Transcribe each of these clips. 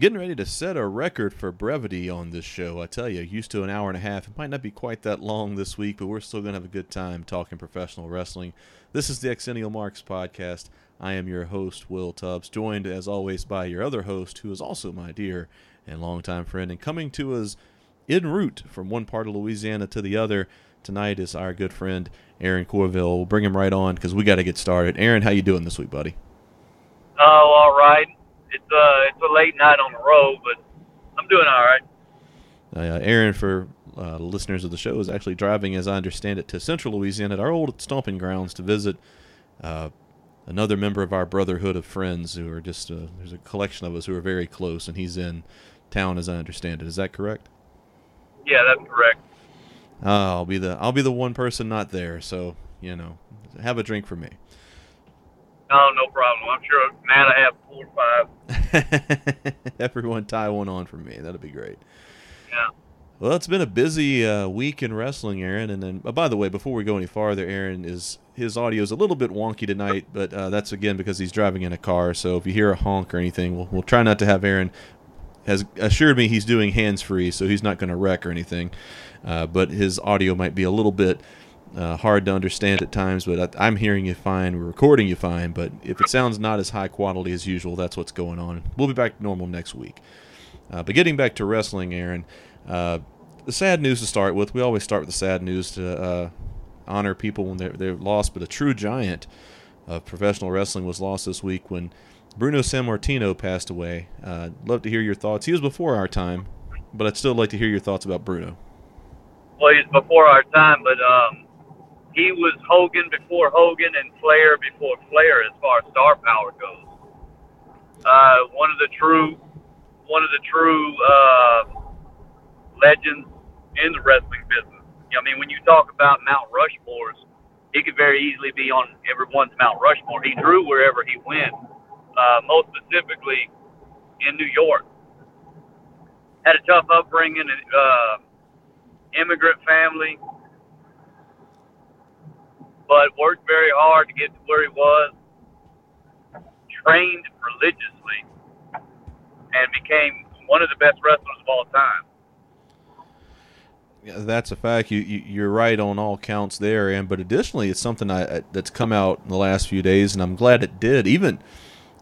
getting ready to set a record for brevity on this show. I tell you, used to an hour and a half. It might not be quite that long this week, but we're still going to have a good time talking professional wrestling. This is the Exennial Marks podcast. I am your host, Will Tubbs, joined as always by your other host, who is also my dear and longtime friend, and coming to us en route from one part of Louisiana to the other. Tonight is our good friend Aaron Corville. We'll bring him right on because we got to get started. Aaron, how you doing this week, buddy? Oh, all right it's uh it's a late night on the road, but I'm doing all right. Uh, Aaron, for uh, listeners of the show, is actually driving, as I understand it, to Central Louisiana, at our old stomping grounds, to visit uh, another member of our brotherhood of friends who are just uh, there's a collection of us who are very close, and he's in town, as I understand it. Is that correct? Yeah, that's correct. Uh, I'll be the I'll be the one person not there, so you know, have a drink for me. Oh, no problem. I'm sure Matt I have four or five. Everyone tie one on for me. That'd be great. Yeah. Well, it's been a busy uh, week in wrestling, Aaron. And then, uh, by the way, before we go any farther, Aaron is his audio is a little bit wonky tonight, but uh, that's again because he's driving in a car. So if you hear a honk or anything, we'll, we'll try not to have Aaron. Has assured me he's doing hands free, so he's not going to wreck or anything. Uh, but his audio might be a little bit uh, hard to understand at times, but I, am hearing you fine. We're recording you fine, but if it sounds not as high quality as usual, that's what's going on. We'll be back to normal next week. Uh, but getting back to wrestling, Aaron, uh, the sad news to start with. We always start with the sad news to uh, honor people when they're, they're lost, but a true giant of professional wrestling was lost this week when Bruno Sammartino passed away. Uh, love to hear your thoughts. He was before our time, but I'd still like to hear your thoughts about Bruno. Well, he's before our time, but um, he was Hogan before Hogan and Flair before Flair as far as star power goes. Uh, one of the true, one of the true uh, legends in the wrestling business. I mean, when you talk about Mount Rushmores, he could very easily be on everyone's Mount Rushmore. He drew wherever he went, uh, most specifically in New York. Had a tough upbringing, uh, immigrant family, but worked very hard to get to where he was, trained religiously, and became one of the best wrestlers of all time. Yeah, that's a fact. You, you are right on all counts there, and but additionally, it's something I, that's come out in the last few days, and I'm glad it did. Even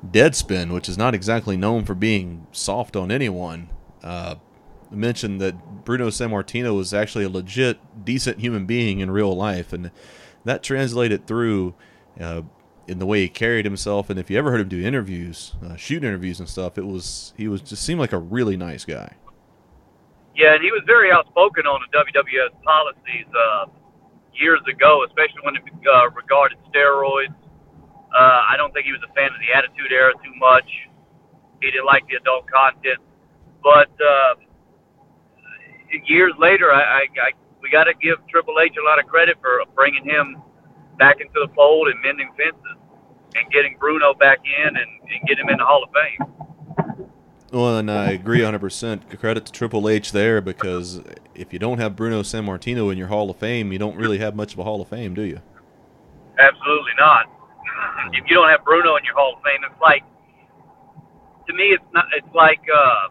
Deadspin, which is not exactly known for being soft on anyone, uh, mentioned that Bruno Sammartino was actually a legit, decent human being in real life, and that translated through uh, in the way he carried himself. And if you ever heard him do interviews, uh, shoot interviews and stuff, it was he was just seemed like a really nice guy. Yeah, and he was very outspoken on the WWS policies uh, years ago, especially when it uh, regarded steroids. Uh, I don't think he was a fan of the Attitude Era too much. He didn't like the adult content, but uh, years later, I, I, I we got to give Triple H a lot of credit for bringing him back into the fold and mending fences and getting Bruno back in and, and get him in the Hall of Fame. Well, and I agree 100%. Credit to Triple H there because if you don't have Bruno Sammartino in your Hall of Fame, you don't really have much of a Hall of Fame, do you? Absolutely not. If you don't have Bruno in your Hall of Fame, it's like to me, it's not. It's like uh,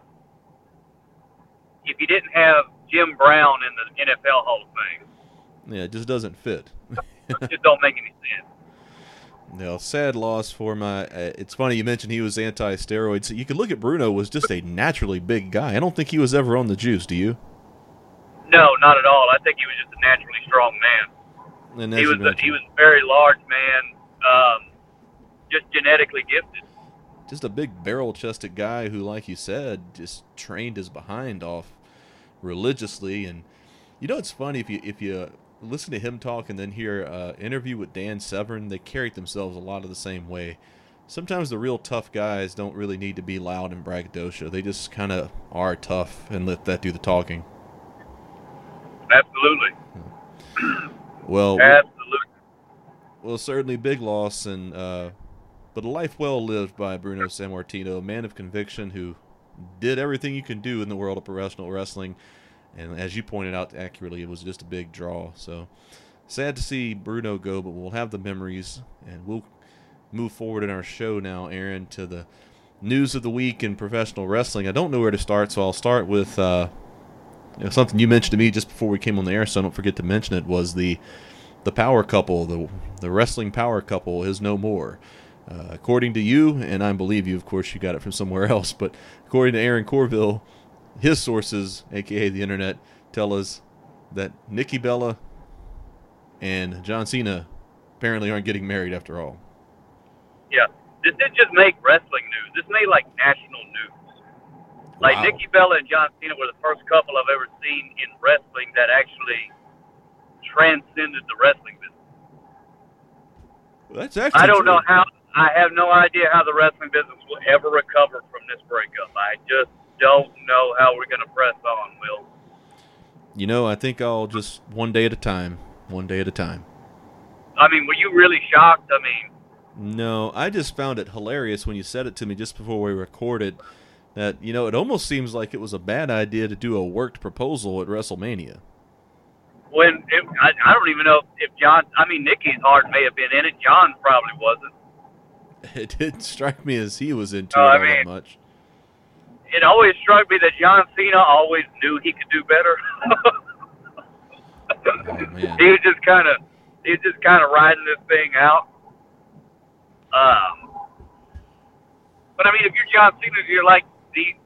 if you didn't have Jim Brown in the NFL Hall of Fame. Yeah, it just doesn't fit. it just don't make any sense. No, sad loss for my. Uh, it's funny you mentioned he was anti-steroids. You could look at Bruno was just a naturally big guy. I don't think he was ever on the juice. Do you? No, not at all. I think he was just a naturally strong man. And he was a, he was a very large man, um, just genetically gifted. Just a big barrel-chested guy who, like you said, just trained his behind off religiously. And you know, it's funny if you if you listen to him talk and then hear an interview with Dan Severn, they carry themselves a lot of the same way. Sometimes the real tough guys don't really need to be loud and braggadocio. They just kind of are tough and let that do the talking. Absolutely. Well, absolutely. Well, certainly big loss and uh, but a life well lived by Bruno Sammartino, a man of conviction who did everything you can do in the world of professional wrestling. And as you pointed out accurately, it was just a big draw. So sad to see Bruno go, but we'll have the memories and we'll move forward in our show now, Aaron, to the news of the week in professional wrestling. I don't know where to start, so I'll start with uh, you know, something you mentioned to me just before we came on the air, so I don't forget to mention it. Was the the power couple, the the wrestling power couple, is no more. Uh, according to you, and I believe you, of course, you got it from somewhere else, but according to Aaron Corville, his sources, aka the internet, tell us that Nikki Bella and John Cena apparently aren't getting married after all. Yeah, this didn't just make wrestling news. This made like national news. Like Wow. Nikki Bella and John Cena were the first couple I've ever seen in wrestling that actually transcended the wrestling business. Well, that's actually I don't true. know how. I have no idea how the wrestling business will ever recover from this breakup. I just don't know how we're going to press on, Will. You know, I think I'll just one day at a time, one day at a time. I mean, were you really shocked? I mean, No, I just found it hilarious when you said it to me just before we recorded that, you know, it almost seems like it was a bad idea to do a worked proposal at WrestleMania. when it, I, I don't even know if John. I mean, Nikki's heart may have been in it. John probably wasn't. It didn't strike me as he was into No, it I all that much. It always struck me that John Cena always knew he could do better. Oh, he was just kind of, he was just kind of riding this thing out. Um, but I mean, if you're John Cena, you're like the,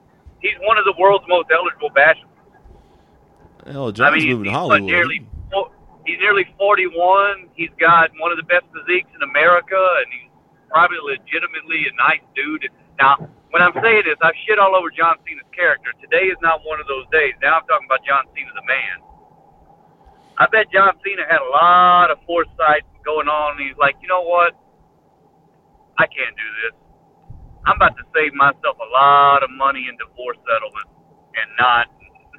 he's one of the world's most eligible bachelors. Hell, I mean, moving to he's what, Hollywood. Nearly, he's nearly 41. He's got one of the best physiques in America, and he's probably legitimately a nice dude. Now, when I'm saying this, I've shit all over John Cena's character. Today is not one of those days. Now I'm talking about John Cena, the man. I bet John Cena had a lot of foresight going on, and he's like, you know what? I can't do this. I'm about to save myself a lot of money in divorce settlement and not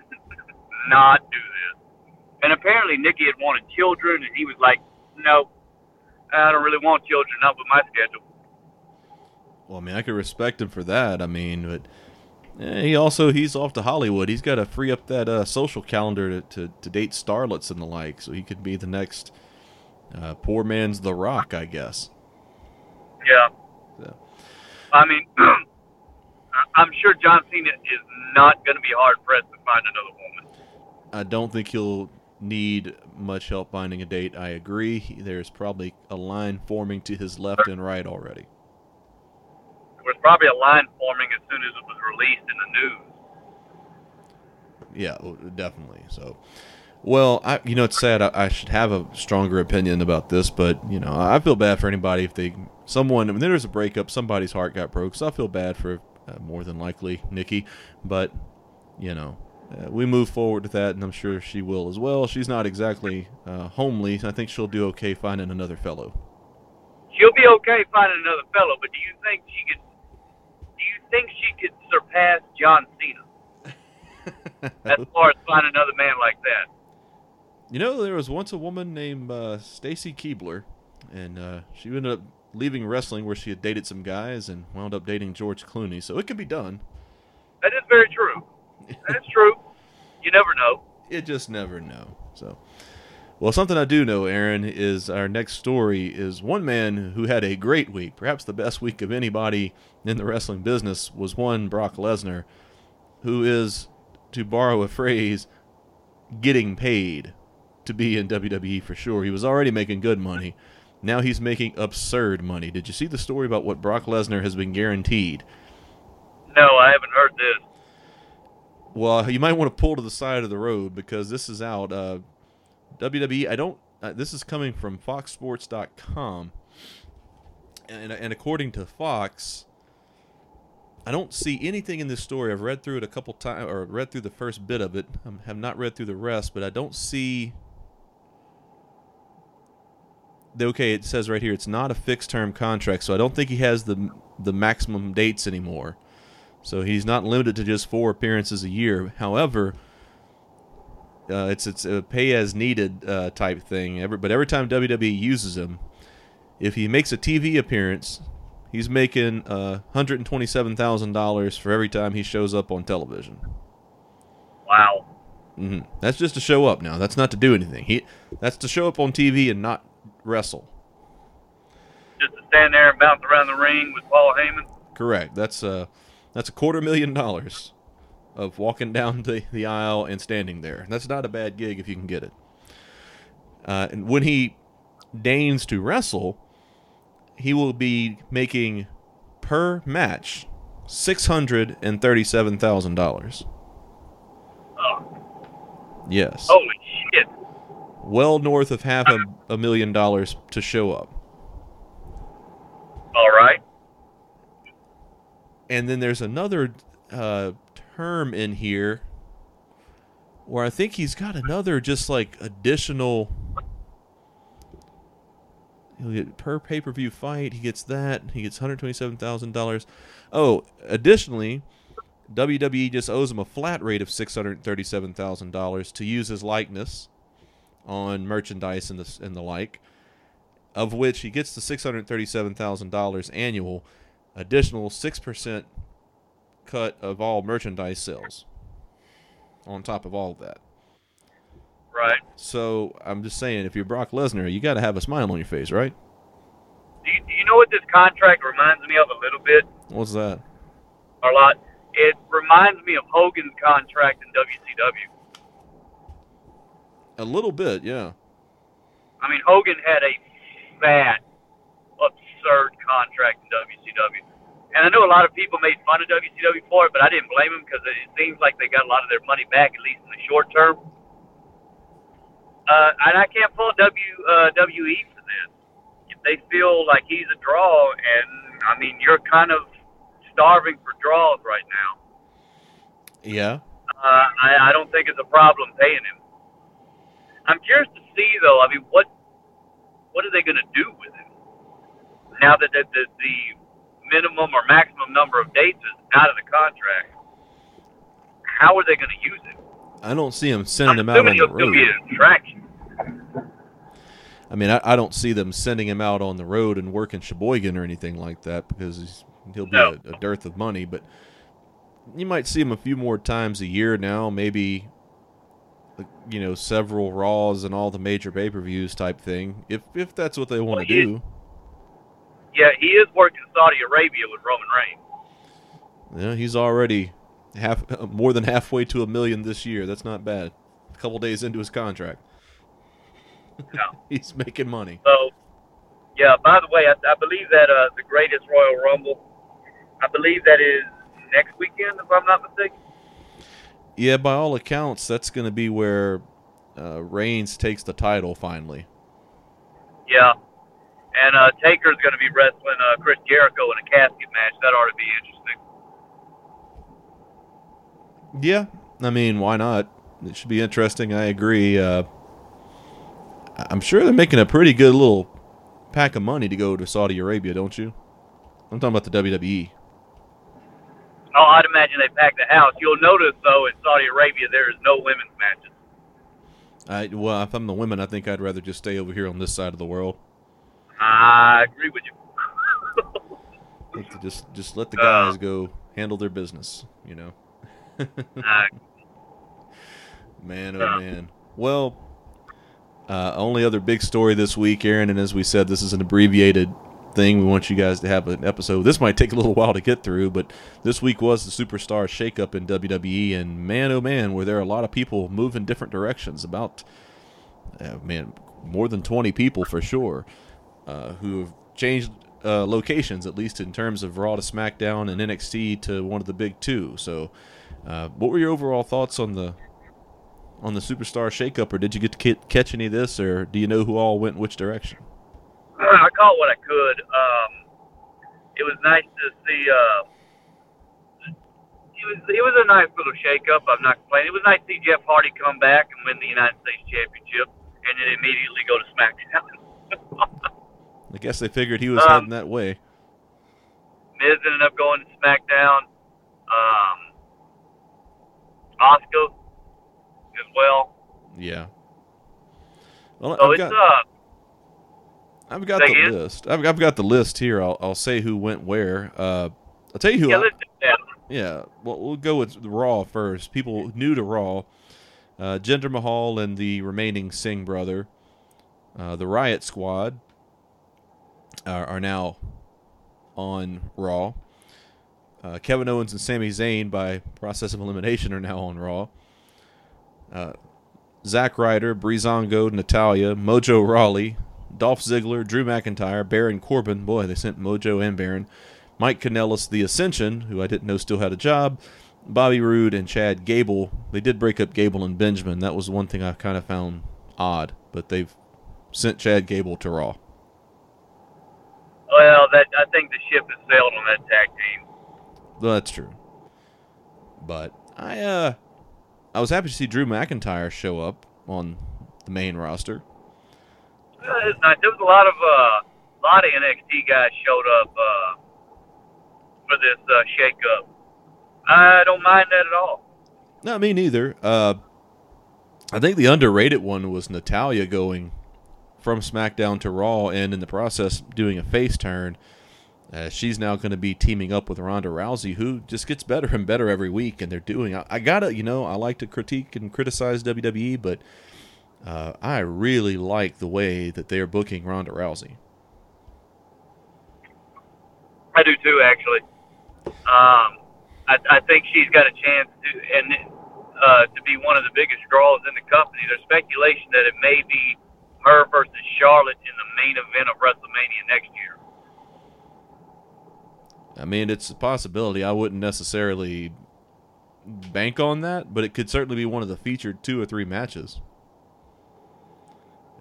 not do this. And apparently Nikki had wanted children, and he was like, no, I don't really want children, not with my schedule. Well, I mean, I could respect him for that. I mean, but eh, he also he's off to Hollywood. He's got to free up that uh, social calendar to, to, to date starlets and the like, so he could be the next uh, poor man's The Rock, I guess. Yeah. So, I mean, I'm sure John Cena is not going to be hard pressed to find another woman. I don't think he'll need much help finding a date. I agree. There's probably a line forming to his left and right already. There was probably a line forming as soon as it was released in the news. Yeah, definitely. So, well, I you know it's sad. I, I should have a stronger opinion about this, but you know I feel bad for anybody if they someone when there's a breakup, somebody's heart got broke. So I feel bad for uh, more than likely Nikki, but you know. Uh, we move forward with that, and I'm sure she will as well. She's not exactly uh, homely. I think she'll do okay finding another fellow. She'll be okay finding another fellow, but do you think she could? Do you think she could surpass John Cena as far as finding another man like that? You know, there was once a woman named uh, Stacy Keibler, and uh, she ended up leaving wrestling where she had dated some guys and wound up dating George Clooney. So it can be done. That is very true. That is true. You never know. You just never know. So, well, something I do know, Aaron, is our next story is one man who had a great week, perhaps the best week of anybody in the wrestling business, was one Brock Lesnar, who is, to borrow a phrase, getting paid to be in WWE for sure. He was already making good money. Now he's making absurd money. Did you see the story about what Brock Lesnar has been guaranteed? No, I haven't heard this. Well, you might want to pull to the side of the road because this is out. Uh, WWE, I don't. Uh, this is coming from FoxSports.com, and and according to Fox, I don't see anything in this story. I've read through it a couple times, or read through the first bit of it. I have not read through the rest, but I don't see. Okay, it says right here it's not a fixed term contract, so I don't think he has the the maximum dates anymore. So he's not limited to just four appearances a year. However, uh, it's it's a pay as needed uh, type thing. Every, but every time WWE uses him, if he makes a TV appearance, he's making uh, hundred and twenty seven thousand dollars for every time he shows up on television. Wow. hmm That's just to show up. Now that's not to do anything. He that's to show up on TV and not wrestle. Just to stand there and bounce around the ring with Paul Heyman. Correct. That's a that's a quarter million dollars of walking down the, the aisle and standing there. That's not a bad gig if you can get it. Uh, and when he deigns to wrestle, he will be making per match six hundred and thirty-seven thousand dollars. Oh, Yes, holy shit! well north of half a, a million dollars to show up. All right. And then there's another uh, term in here where I think he's got another just like additional. He'll get per pay per view fight. He gets that. He gets hundred twenty seven thousand dollars. Oh, additionally, WWE just owes him a flat rate of six hundred thirty seven thousand dollars to use his likeness on merchandise and the and the like, of which he gets the six hundred thirty seven thousand dollars annual additional 6% cut of all merchandise sales on top of all of that. Right. So I'm just saying, if you're Brock Lesnar, you got to have a smile on your face, right? Do you, do you know what this contract reminds me of a little bit, What's that? a lot? It reminds me of Hogan's contract in WCW. A little bit, yeah. I mean, Hogan had a fat, absurd contract in WCW. And I know a lot of people made fun of WCW for it, but I didn't blame them because it seems like they got a lot of their money back, at least in the short term. Uh, and I can't fault W uh, WE for this. If they feel like he's a draw, and I mean, you're kind of starving for draws right now. Yeah. Uh, I, I don't think it's a problem paying him. I'm curious to see, though. I mean, what what are they going to do with him now that the, the, the minimum or maximum number of dates is out of the contract? How are they going to use it? I don't see him I'm sending him out on the road. I mean, I, I don't see them sending him out on the road and working Sheboygan or anything like that because he's, he'll be No. a, a dearth of money. But you might see him a few more times a year now, maybe, you know, several Raws and all the major pay per views type thing, if if that's what they want to he- do. Yeah, he is working in Saudi Arabia with Roman Reigns. Yeah, he's already half more than halfway to a million this year. That's not bad. A couple days into his contract, Yeah. he's making money. So, yeah. By the way, I, I believe that uh, the greatest Royal Rumble, I believe that is next weekend, if I'm not mistaken. Yeah, by all accounts, that's going to be where uh, Reigns takes the title finally. Yeah. And uh, Taker's going to be wrestling uh, Chris Jericho in a casket match. That ought to be interesting. Yeah, I mean, why not? It should be interesting. I agree. Uh, I'm sure they're making a pretty good little pack of money to go to Saudi Arabia, don't you? I'm talking about the. WWE. Oh, I'd imagine they pack the house. You'll notice, though, in Saudi Arabia, there is no women's matches. I well, if I'm the women, I think I'd rather just stay over here on this side of the world. I agree with you. Just just let the Uh. guys go handle their business, you know. uh, Man, oh Yeah. man. Well, uh, only other big story this week, Aaron, and as we said, this is an abbreviated thing. We want you guys to have an episode. This might take a little while to get through, but this week was the superstar shakeup in WWE, and man, oh man, were there a lot of people moving different directions. About, uh, man, more than 20 people for sure, uh, who have changed uh, locations, at least in terms of Raw to SmackDown and NXT to one of the big two. So, uh, what were your overall thoughts on the on the superstar shakeup, or did you get to ca- catch any of this, or do you know who all went in which direction? I caught what I could. Um, it was nice to see. Uh, it was it was a nice little shake-up. I'm not complaining. It was nice to see Jeff Hardy come back and win the United States Championship, and then immediately go to SmackDown. I guess they figured he was Um, heading that way. Miz ended up going to SmackDown. Um, Asuka as well. Yeah. Well, So I've it's got uh, I've got the again? list. I've, I've got the list here. I'll I'll say who went where. Uh, I'll tell you who. yeah, I- let's do that. Yeah, well, we'll go with Raw first. People new to Raw, uh, Jinder Mahal and the remaining Singh brother, uh, the Riot Squad, are, are now on Raw. Uh, Kevin Owens and Sami Zayn, by process of elimination, are now on Raw. Uh, Zack Ryder, Breezango, Natalya, Mojo Rawley, Dolph Ziggler, Drew McIntyre, Baron Corbin. Boy, they sent Mojo and Baron. Mike Kanellis, The Ascension, who I didn't know still had a job. Bobby Roode and Chad Gable. They did break up Gable and Benjamin. That was one thing I kind of found odd, but they've sent Chad Gable to Raw. Well, that I think the ship has sailed on that tag team. Well, that's true. But I uh I was happy to see Drew McIntyre show up on the main roster. Well, it's nice. There was a lot of uh, a lot of NXT guys showed up uh, for this uh, shake-up. I don't mind that at all. No, me neither. Uh, I think the underrated one was Natalya going from SmackDown to Raw, and in the process doing a face turn. Uh, she's now going to be teaming up with Ronda Rousey, who just gets better and better every week, and they're doing. I, I gotta, you know, I like to critique and criticize WWE, but uh, I really like the way that they are booking Ronda Rousey. I do too, actually. Um, I, I think she's got a chance to and uh, to be one of the biggest draws in the company. There's speculation that it may be her versus Charlotte in the main event of WrestleMania next year. I mean, it's a possibility. I wouldn't necessarily bank on that, but it could certainly be one of the featured two or three matches.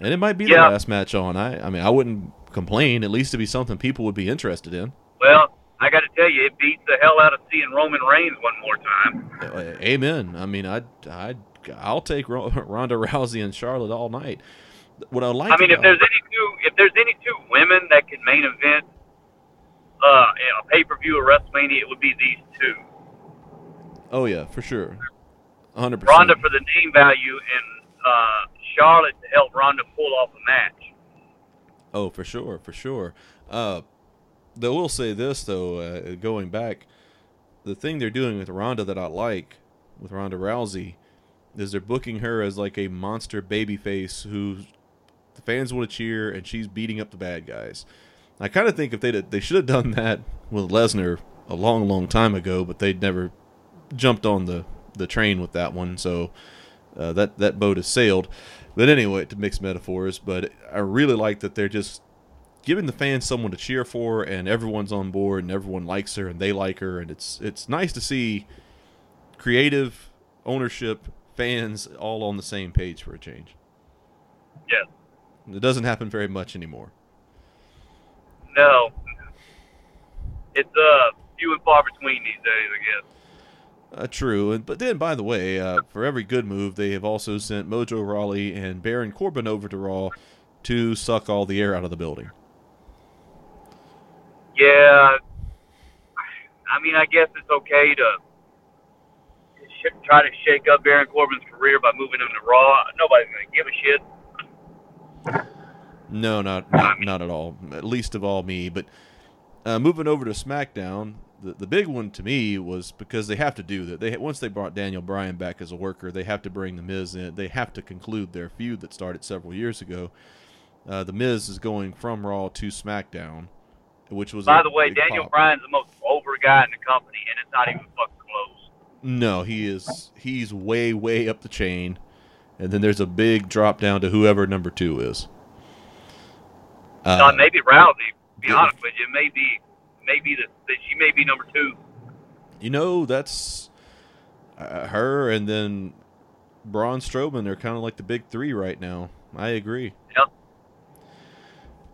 And it might be Yeah. the last match on. I I mean, I wouldn't complain. At least to be something people would be interested in. Well, I got to tell you, it beats the hell out of seeing Roman Reigns one more time. Amen. I mean, I I I'll take Ro- Ronda Rousey and Charlotte all night. What I like. I mean, if there's any two, if there's any two women that can main event uh, a pay per view of WrestleMania, it would be these two. oh yeah, for sure, hundred percent. Ronda for the name value and uh, Charlotte to help Ronda pull off a match. Oh, for sure, for sure. Uh, though we'll say this though, uh, going back, the thing they're doing with Ronda that I like with Ronda Rousey is they're booking her as like a monster babyface who the fans want to cheer, and she's beating up the bad guys. I kind of think if they they should have done that with Lesnar a long, long time ago, but they'd never jumped on the the train with that one. So uh, that that boat has sailed. But anyway, to mix metaphors, but I really like that they're just giving the fans someone to cheer for, and everyone's on board, and everyone likes her, and they like her, and it's it's nice to see creative ownership, fans all on the same page for a change. Yes. It doesn't happen very much anymore. No. It's uh few and far between these days, I guess. Uh, true, but then by the way, uh, for every good move, they have also sent Mojo Rawley and Baron Corbin over to Raw to suck all the air out of the building. Yeah. I mean, I guess it's okay to sh- try to shake up Baron Corbin's career by moving him to Raw. Nobody's gonna give a shit. No, not not, not at all. At least of all me. But uh, moving over to SmackDown, the the big one to me was because they have to do that. They once they brought Daniel Bryan back as a worker, they have to bring the Miz in. They have to conclude their feud that started several years ago. Uh, the Miz is going from Raw to SmackDown, which was By a the way, Daniel pop. Bryan's the most over guy in the company, and it's not even fucking close. No, he is. He's way way up the chain, and then there's a big drop down to whoever number two is. Uh, no, maybe Rousey. To be yeah. honest with you, maybe maybe that she may be number two. You know, that's uh, her and then Braun Strowman. They're kind of like the big three right now. I agree. Yep.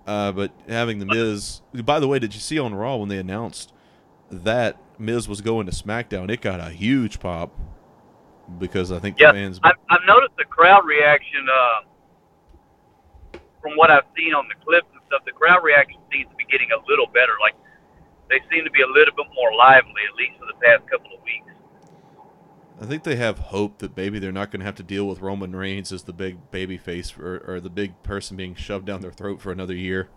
Uh, but having the Miz. By the way, did you see on Raw when they announced that Miz was going to SmackDown? It got a huge pop because I think the fans. I've, I've noticed the crowd reaction. Uh, from what I've seen on the clips and stuff, the crowd reaction seems to be getting a little better. Like they seem to be a little bit more lively, at least for the past couple of weeks. I think they have hope that maybe they're not going to have to deal with Roman Reigns as the big baby face or, or the big person being shoved down their throat for another year.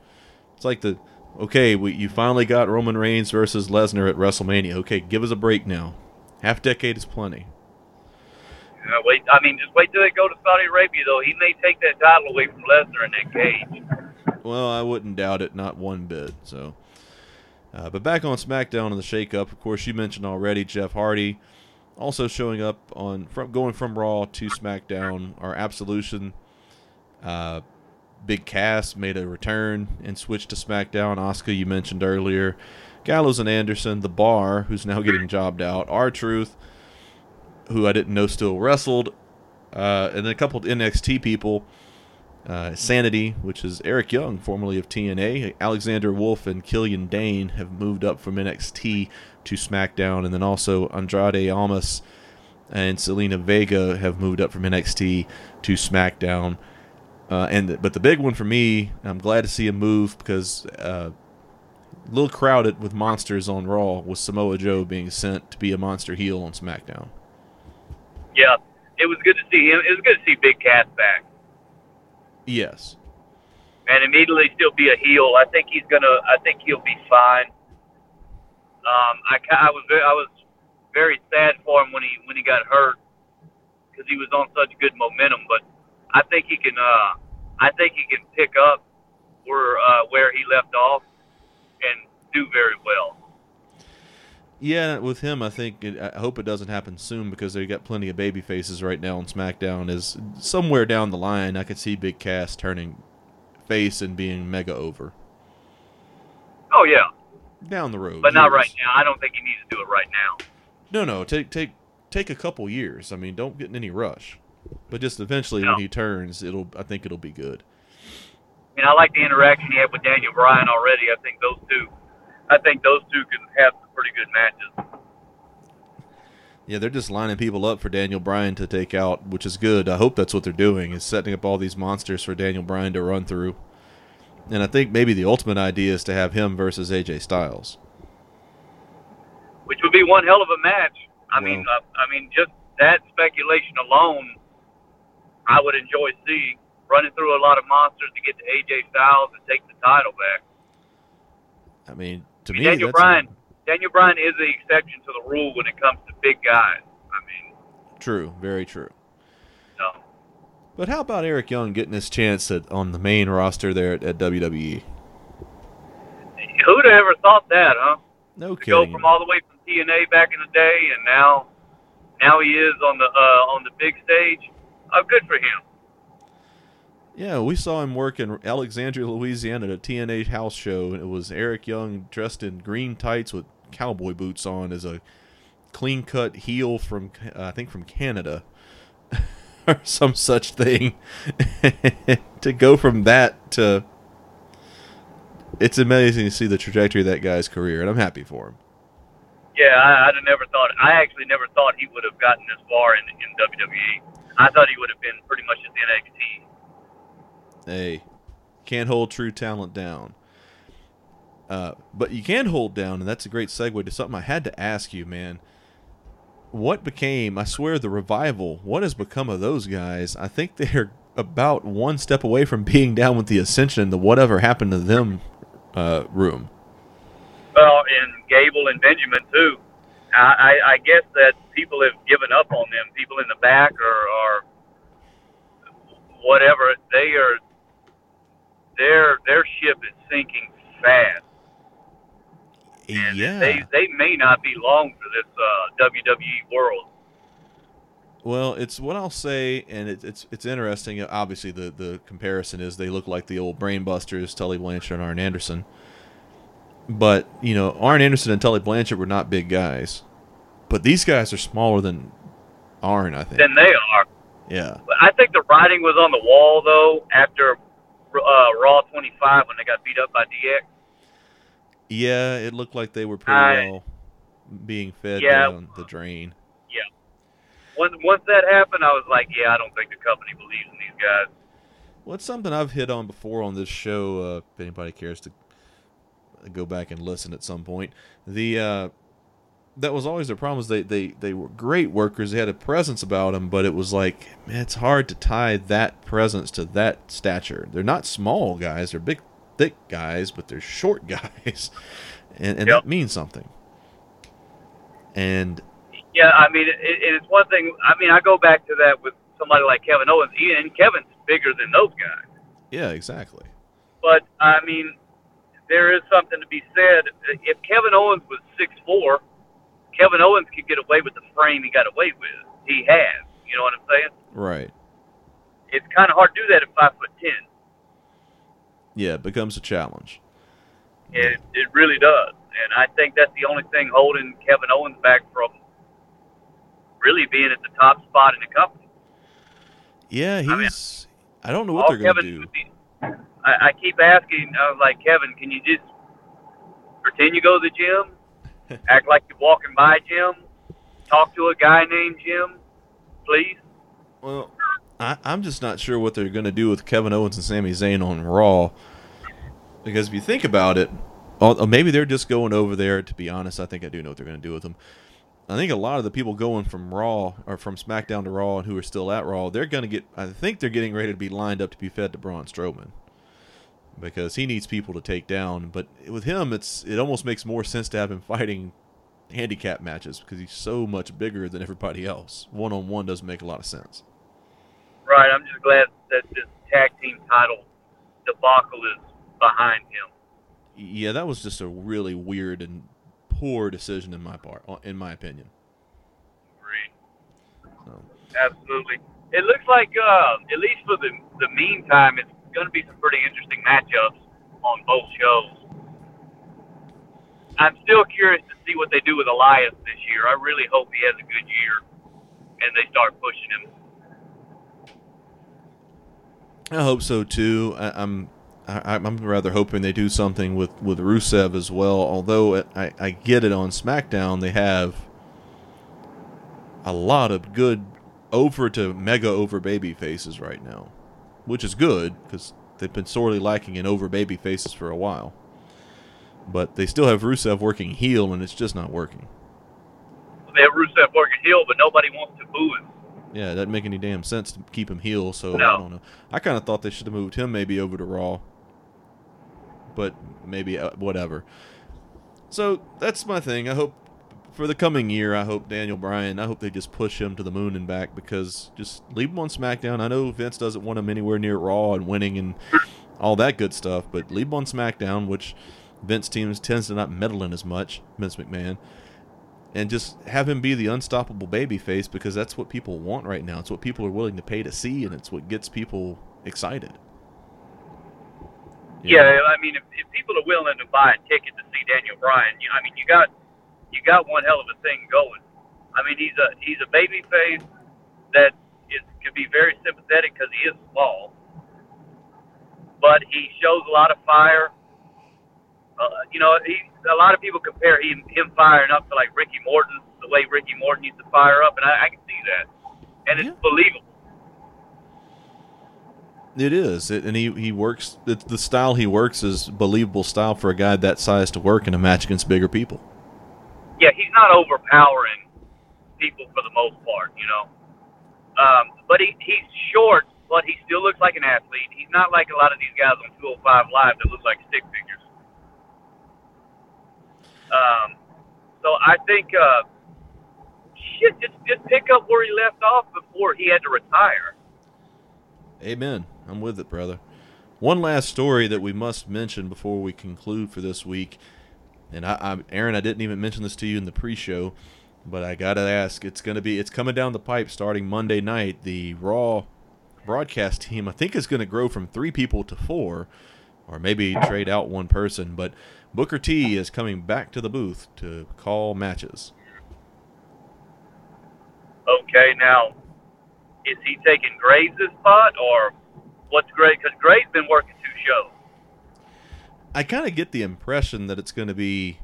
It's like the okay, we, you finally got Roman Reigns versus Lesnar at WrestleMania. Okay, give us a break now. Half decade is plenty. Uh, wait, I mean, just wait till they go to Saudi Arabia, though. He may take that title away from Lesnar in that cage. Well, I wouldn't doubt it, not one bit. So, Uh, but back on SmackDown and the shakeup, of course, you mentioned already Jeff Hardy also showing up on from going from Raw to SmackDown. Our Absolution, uh, Big Cass made a return and switched to SmackDown. Asuka, you mentioned earlier, Gallows and Anderson, The Bar, who's now getting jobbed out, R-Truth, who I didn't know still wrestled, uh, and then a couple of NXT people. Uh, Sanity, which is Eric Young, formerly of TNA, Alexander Wolfe, and Killian Dain have moved up from NXT to SmackDown, and then also Andrade Almas and Zelina Vega have moved up from NXT to SmackDown. Uh, and but the big one for me, I'm glad to see him move because uh, a little crowded with monsters on Raw, with Samoa Joe being sent to be a monster heel on SmackDown. Yeah, it was good to see him. It was good to see Big Cass back. Yes. And immediately still be a heel. I think he's gonna. I think he'll be fine. Um, I, I was very, I was very sad for him when he when he got hurt because he was on such good momentum. But I think he can. Uh, I think he can pick up where uh, where he left off and do very well. Yeah, with him, I think it, I hope it doesn't happen soon because they got plenty of baby faces right now on SmackDown. Is somewhere down the line, I could see Big Cass turning face and being mega over. Oh yeah, down the road, but years. not right now. I don't think he needs to do it right now. No, no, take take take a couple years. I mean, don't get in any rush, but just eventually no. when he turns, it'll. I think it'll be good. I mean, I like the interaction he had with Daniel Bryan already. I think those two I think those two can have pretty good matches. Yeah, they're just lining people up for Daniel Bryan to take out, which is good. I hope that's what they're doing is setting up all these monsters for Daniel Bryan to run through. And I think maybe the ultimate idea is to have him versus AJ Styles, which would be one hell of a match. I mean, uh, I mean, just that speculation alone, I would enjoy seeing running through a lot of monsters to get to AJ Styles and take the title back. I mean, to me, Daniel Bryan. A, Daniel Bryan is the exception to the rule when it comes to big guys. I mean, true, very true. No. But how about Eric Young getting his chance at, on the main roster there at, at WWE? Who'd have ever thought that, huh? No to kidding. Go from all the way from TNA back in the day, and now, now he is on the uh, on the big stage. Oh, good for him. Yeah, we saw him work in Alexandria, Louisiana at a TNA house show. And it was Eric Young dressed in green tights with cowboy boots on as a clean cut heel from, uh, I think, from Canada or some such thing. to go from that to. It's amazing to see the trajectory of that guy's career, and I'm happy for him. Yeah, I, I'd have never thought. I actually never thought he would have gotten this far in, in WWE. I thought he would have been pretty much at the NXT Hey, can't hold true talent down. Uh, but you can hold down, and that's a great segue to something I had to ask you, man. What became, I swear, the revival? What has become of those guys? I think they're about one step away from being down with the Ascension, the whatever happened to them uh, room. Well, and Gable and Benjamin, too. I, I, I guess that people have given up on them. People in the back or, whatever. They are their their ship is sinking fast. And yeah. They they may not be long for this uh, WWE world. Well, it's what I'll say, and it, it's it's interesting. Obviously, the the comparison is they look like the old brainbusters, Tully Blanchard and Arn Anderson. But you know, Arn Anderson and Tully Blanchard were not big guys, but these guys are smaller than Arn. I think. Than they are. Yeah. I think the writing was on the wall though after uh, Raw 25 when they got beat up by DX? Yeah, it looked like they were pretty I, well being fed yeah, down the drain. Yeah. Once once that happened, I was like, yeah, I don't think the company believes in these guys. Well, it's something I've hit on before on this show. Uh, if anybody cares to go back and listen at some point, the uh, that was always their problem. Is they, they they were great workers. They had a presence about them, but it was like man, it's hard to tie that presence to that stature. They're not small guys. They're big, thick guys, but they're short guys, and and yep. that means something. And yeah, I mean, it, it's one thing. I mean, I go back to that with somebody like Kevin Owens. and Kevin's bigger than those guys. Yeah, exactly. But I mean, there is something to be said. If Kevin Owens was six four, Kevin Owens could get away with the frame he got away with. He has. You know what I'm saying? Right. It's kind of hard to do that at five foot ten. Yeah, it becomes a challenge. It it really does, and I think that's the only thing holding Kevin Owens back from really being at the top spot in the company. Yeah, he's. I, don't know what they're going to do. I, I keep asking, I was like, Kevin, can you just pretend you go to the gym, act like you're walking by Jim, talk to a guy named Jim, please? Well, I, I'm just not sure what they're going to do with Kevin Owens and Sami Zayn on Raw. Because if you think about it, uh, maybe they're just going over there. To be honest, I think I do know what they're going to do with them. I think a lot of the people going from Raw or from SmackDown to Raw and who are still at Raw, they're going to get. I think they're getting ready to be lined up to be fed to Braun Strowman because he needs people to take down. But with him, it's it almost makes more sense to have him fighting handicap matches because he's so much bigger than everybody else. One on one doesn't make a lot of sense. Right, I'm just glad that this tag team title debacle is behind him. Yeah, that was just a really weird and poor decision in my part, uh, in my opinion. Agreed. So, Absolutely. It looks like, uh, at least for the the meantime, it's going to be some pretty interesting matchups on both shows. I'm still curious to see what they do with Elias this year. I really hope he has a good year and they start pushing him. I hope so too. I, I'm I, I'm rather hoping they do something with with Rusev as well. Although I I get it on SmackDown, they have a lot of good over to mega over baby faces right now, which is good because they've been sorely lacking in over baby faces for a while. But they still have Rusev working heel, and it's just not working. They have Rusev working heel, but nobody wants to boo him. Yeah, it doesn't make any damn sense to keep him heel. So No. I don't know. I kind of thought they should have moved him maybe over to Raw, but maybe uh, whatever. So that's my thing. I hope for the coming year, I hope Daniel Bryan. I hope they just push him to the moon and back because just leave him on SmackDown. I know Vince doesn't want him anywhere near Raw and winning and all that good stuff, but leave him on SmackDown, which Vince teams tends to not meddle in as much. Vince McMahon and just have him be the unstoppable babyface because that's what people want right now. It's what people are willing to pay to see, and it's what gets people excited. You Yeah, know? I mean, if, if people are willing to buy a ticket to see Daniel Bryan, you, I mean, you got you got one hell of a thing going. I mean, he's a he's a baby face that is could be very sympathetic because he is small, but he shows a lot of fire. Uh, you know, he a lot of people compare him him firing up to like Ricky Morton, the way Ricky Morton used to fire up, and I, I can see that, and it's Yeah. believable. It is, it, and he he works. It's the style he works is believable style for a guy that size to work in a match against bigger people. yeah, he's not overpowering people for the most part, you know. Um, but he, he's short, but he still looks like an athlete. He's not like a lot of these guys on 205 Live that look like stick figures. Um, so I think, uh, shit, just, just pick up where he left off before he had to retire. Amen. I'm with it, brother. One last story that we must mention before we conclude for this week, and I, I Aaron, I didn't even mention this to you in the pre-show, but I gotta ask. It's gonna be, it's coming down the pipe starting Monday night. The Raw broadcast team, I think, is gonna grow from three people to four, or maybe trade out one person. But Booker T is coming back to the booth to call matches. Okay, now, is he taking Graves' spot, or what's Graves? Because Graves been working two shows. I kind of get the impression that it's going to be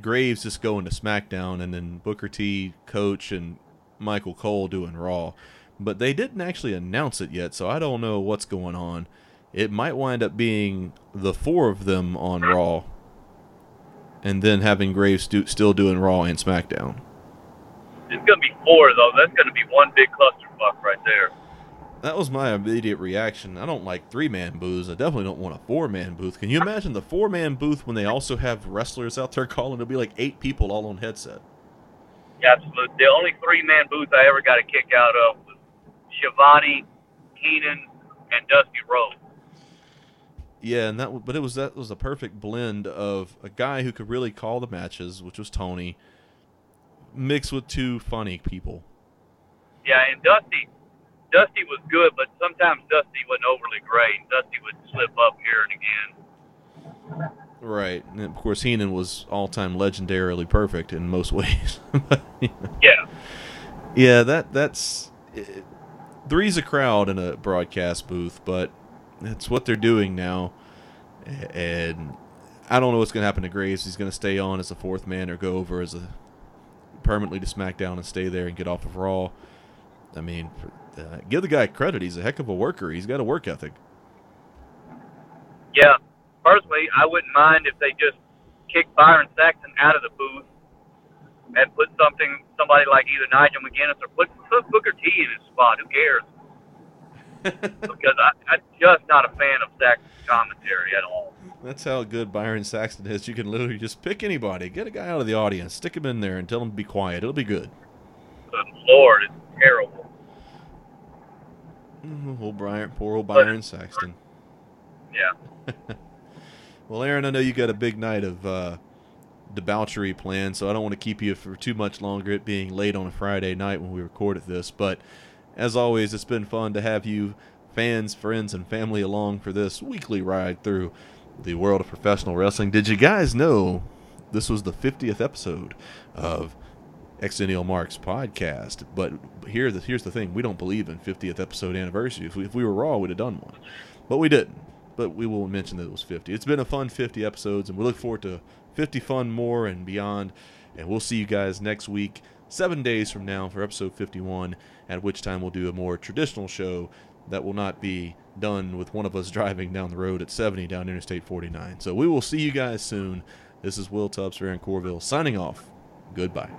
Graves just going to SmackDown and then Booker T, Coach, and Michael Cole doing Raw. But they didn't actually announce it yet, so I don't know what's going on. It might wind up being the four of them on Raw, and then having Graves do, still doing Raw and SmackDown. It's going to be four, though. That's going to be one big clusterfuck right there. That was my immediate reaction. I don't like three man booths. I definitely don't want a four man booth. Can you imagine the four man booth when they also have wrestlers out there calling? It'll be like eight people all on headset. Yeah, absolutely. The only three man booth I ever got a kick out of was Schiavone, Heenan, and Dusty Rhodes. Yeah, and that but it was that was a perfect blend of a guy who could really call the matches, which was Tony, mixed with two funny people. Yeah, and Dusty, Dusty was good, but sometimes Dusty wasn't overly great. Dusty would slip up here and again. Right, and of course Heenan was all-time legendarily perfect in most ways. But, you know. Yeah, Yeah, that that's it, three's a crowd in a broadcast booth, but that's what they're doing now. And I don't know what's going to happen to Graves. He's going to stay on as a fourth man or go over as a permanently to SmackDown and stay there and get off of Raw. I mean, uh, give the guy credit. He's a heck of a worker. He's got a work ethic. yeah. Personally, I wouldn't mind if they just kicked Byron Saxton out of the booth and put something, somebody like either Nigel McGuinness or put, put Booker T in his spot. Who cares? Because I, I'm just not a fan of Saxton's commentary at all. That's how good Byron Saxton is. You can literally just pick anybody, get a guy out of the audience, stick him in there, and tell him to be quiet. It'll be good. Good Lord, it's terrible. Mm, Old Brian, poor old Byron Saxton. Yeah. Well, Aaron, I know you got a big night of uh, debauchery planned, so I don't want to keep you for too much longer. It being late on a Friday night when we recorded this, but as always, it's been fun to have you, fans, friends, and family along for this weekly ride through the world of professional wrestling. Did you guys know this was the 50th episode of Exennial Marks podcast? But here, the, here's the thing: we don't believe in 50th episode anniversary. If we, if we were Raw, we'd have done one, but we didn't but we will mention that it was 50. It's been a fun 50 episodes, and we look forward to 50 fun more and beyond. And we'll see you guys next week, seven days from now, for episode 51, at which time we'll do a more traditional show that will not be done with one of us driving down the road at 70 down Interstate 49. So we will see you guys soon. This is Will Tubbs Aaron Corville signing off. Goodbye.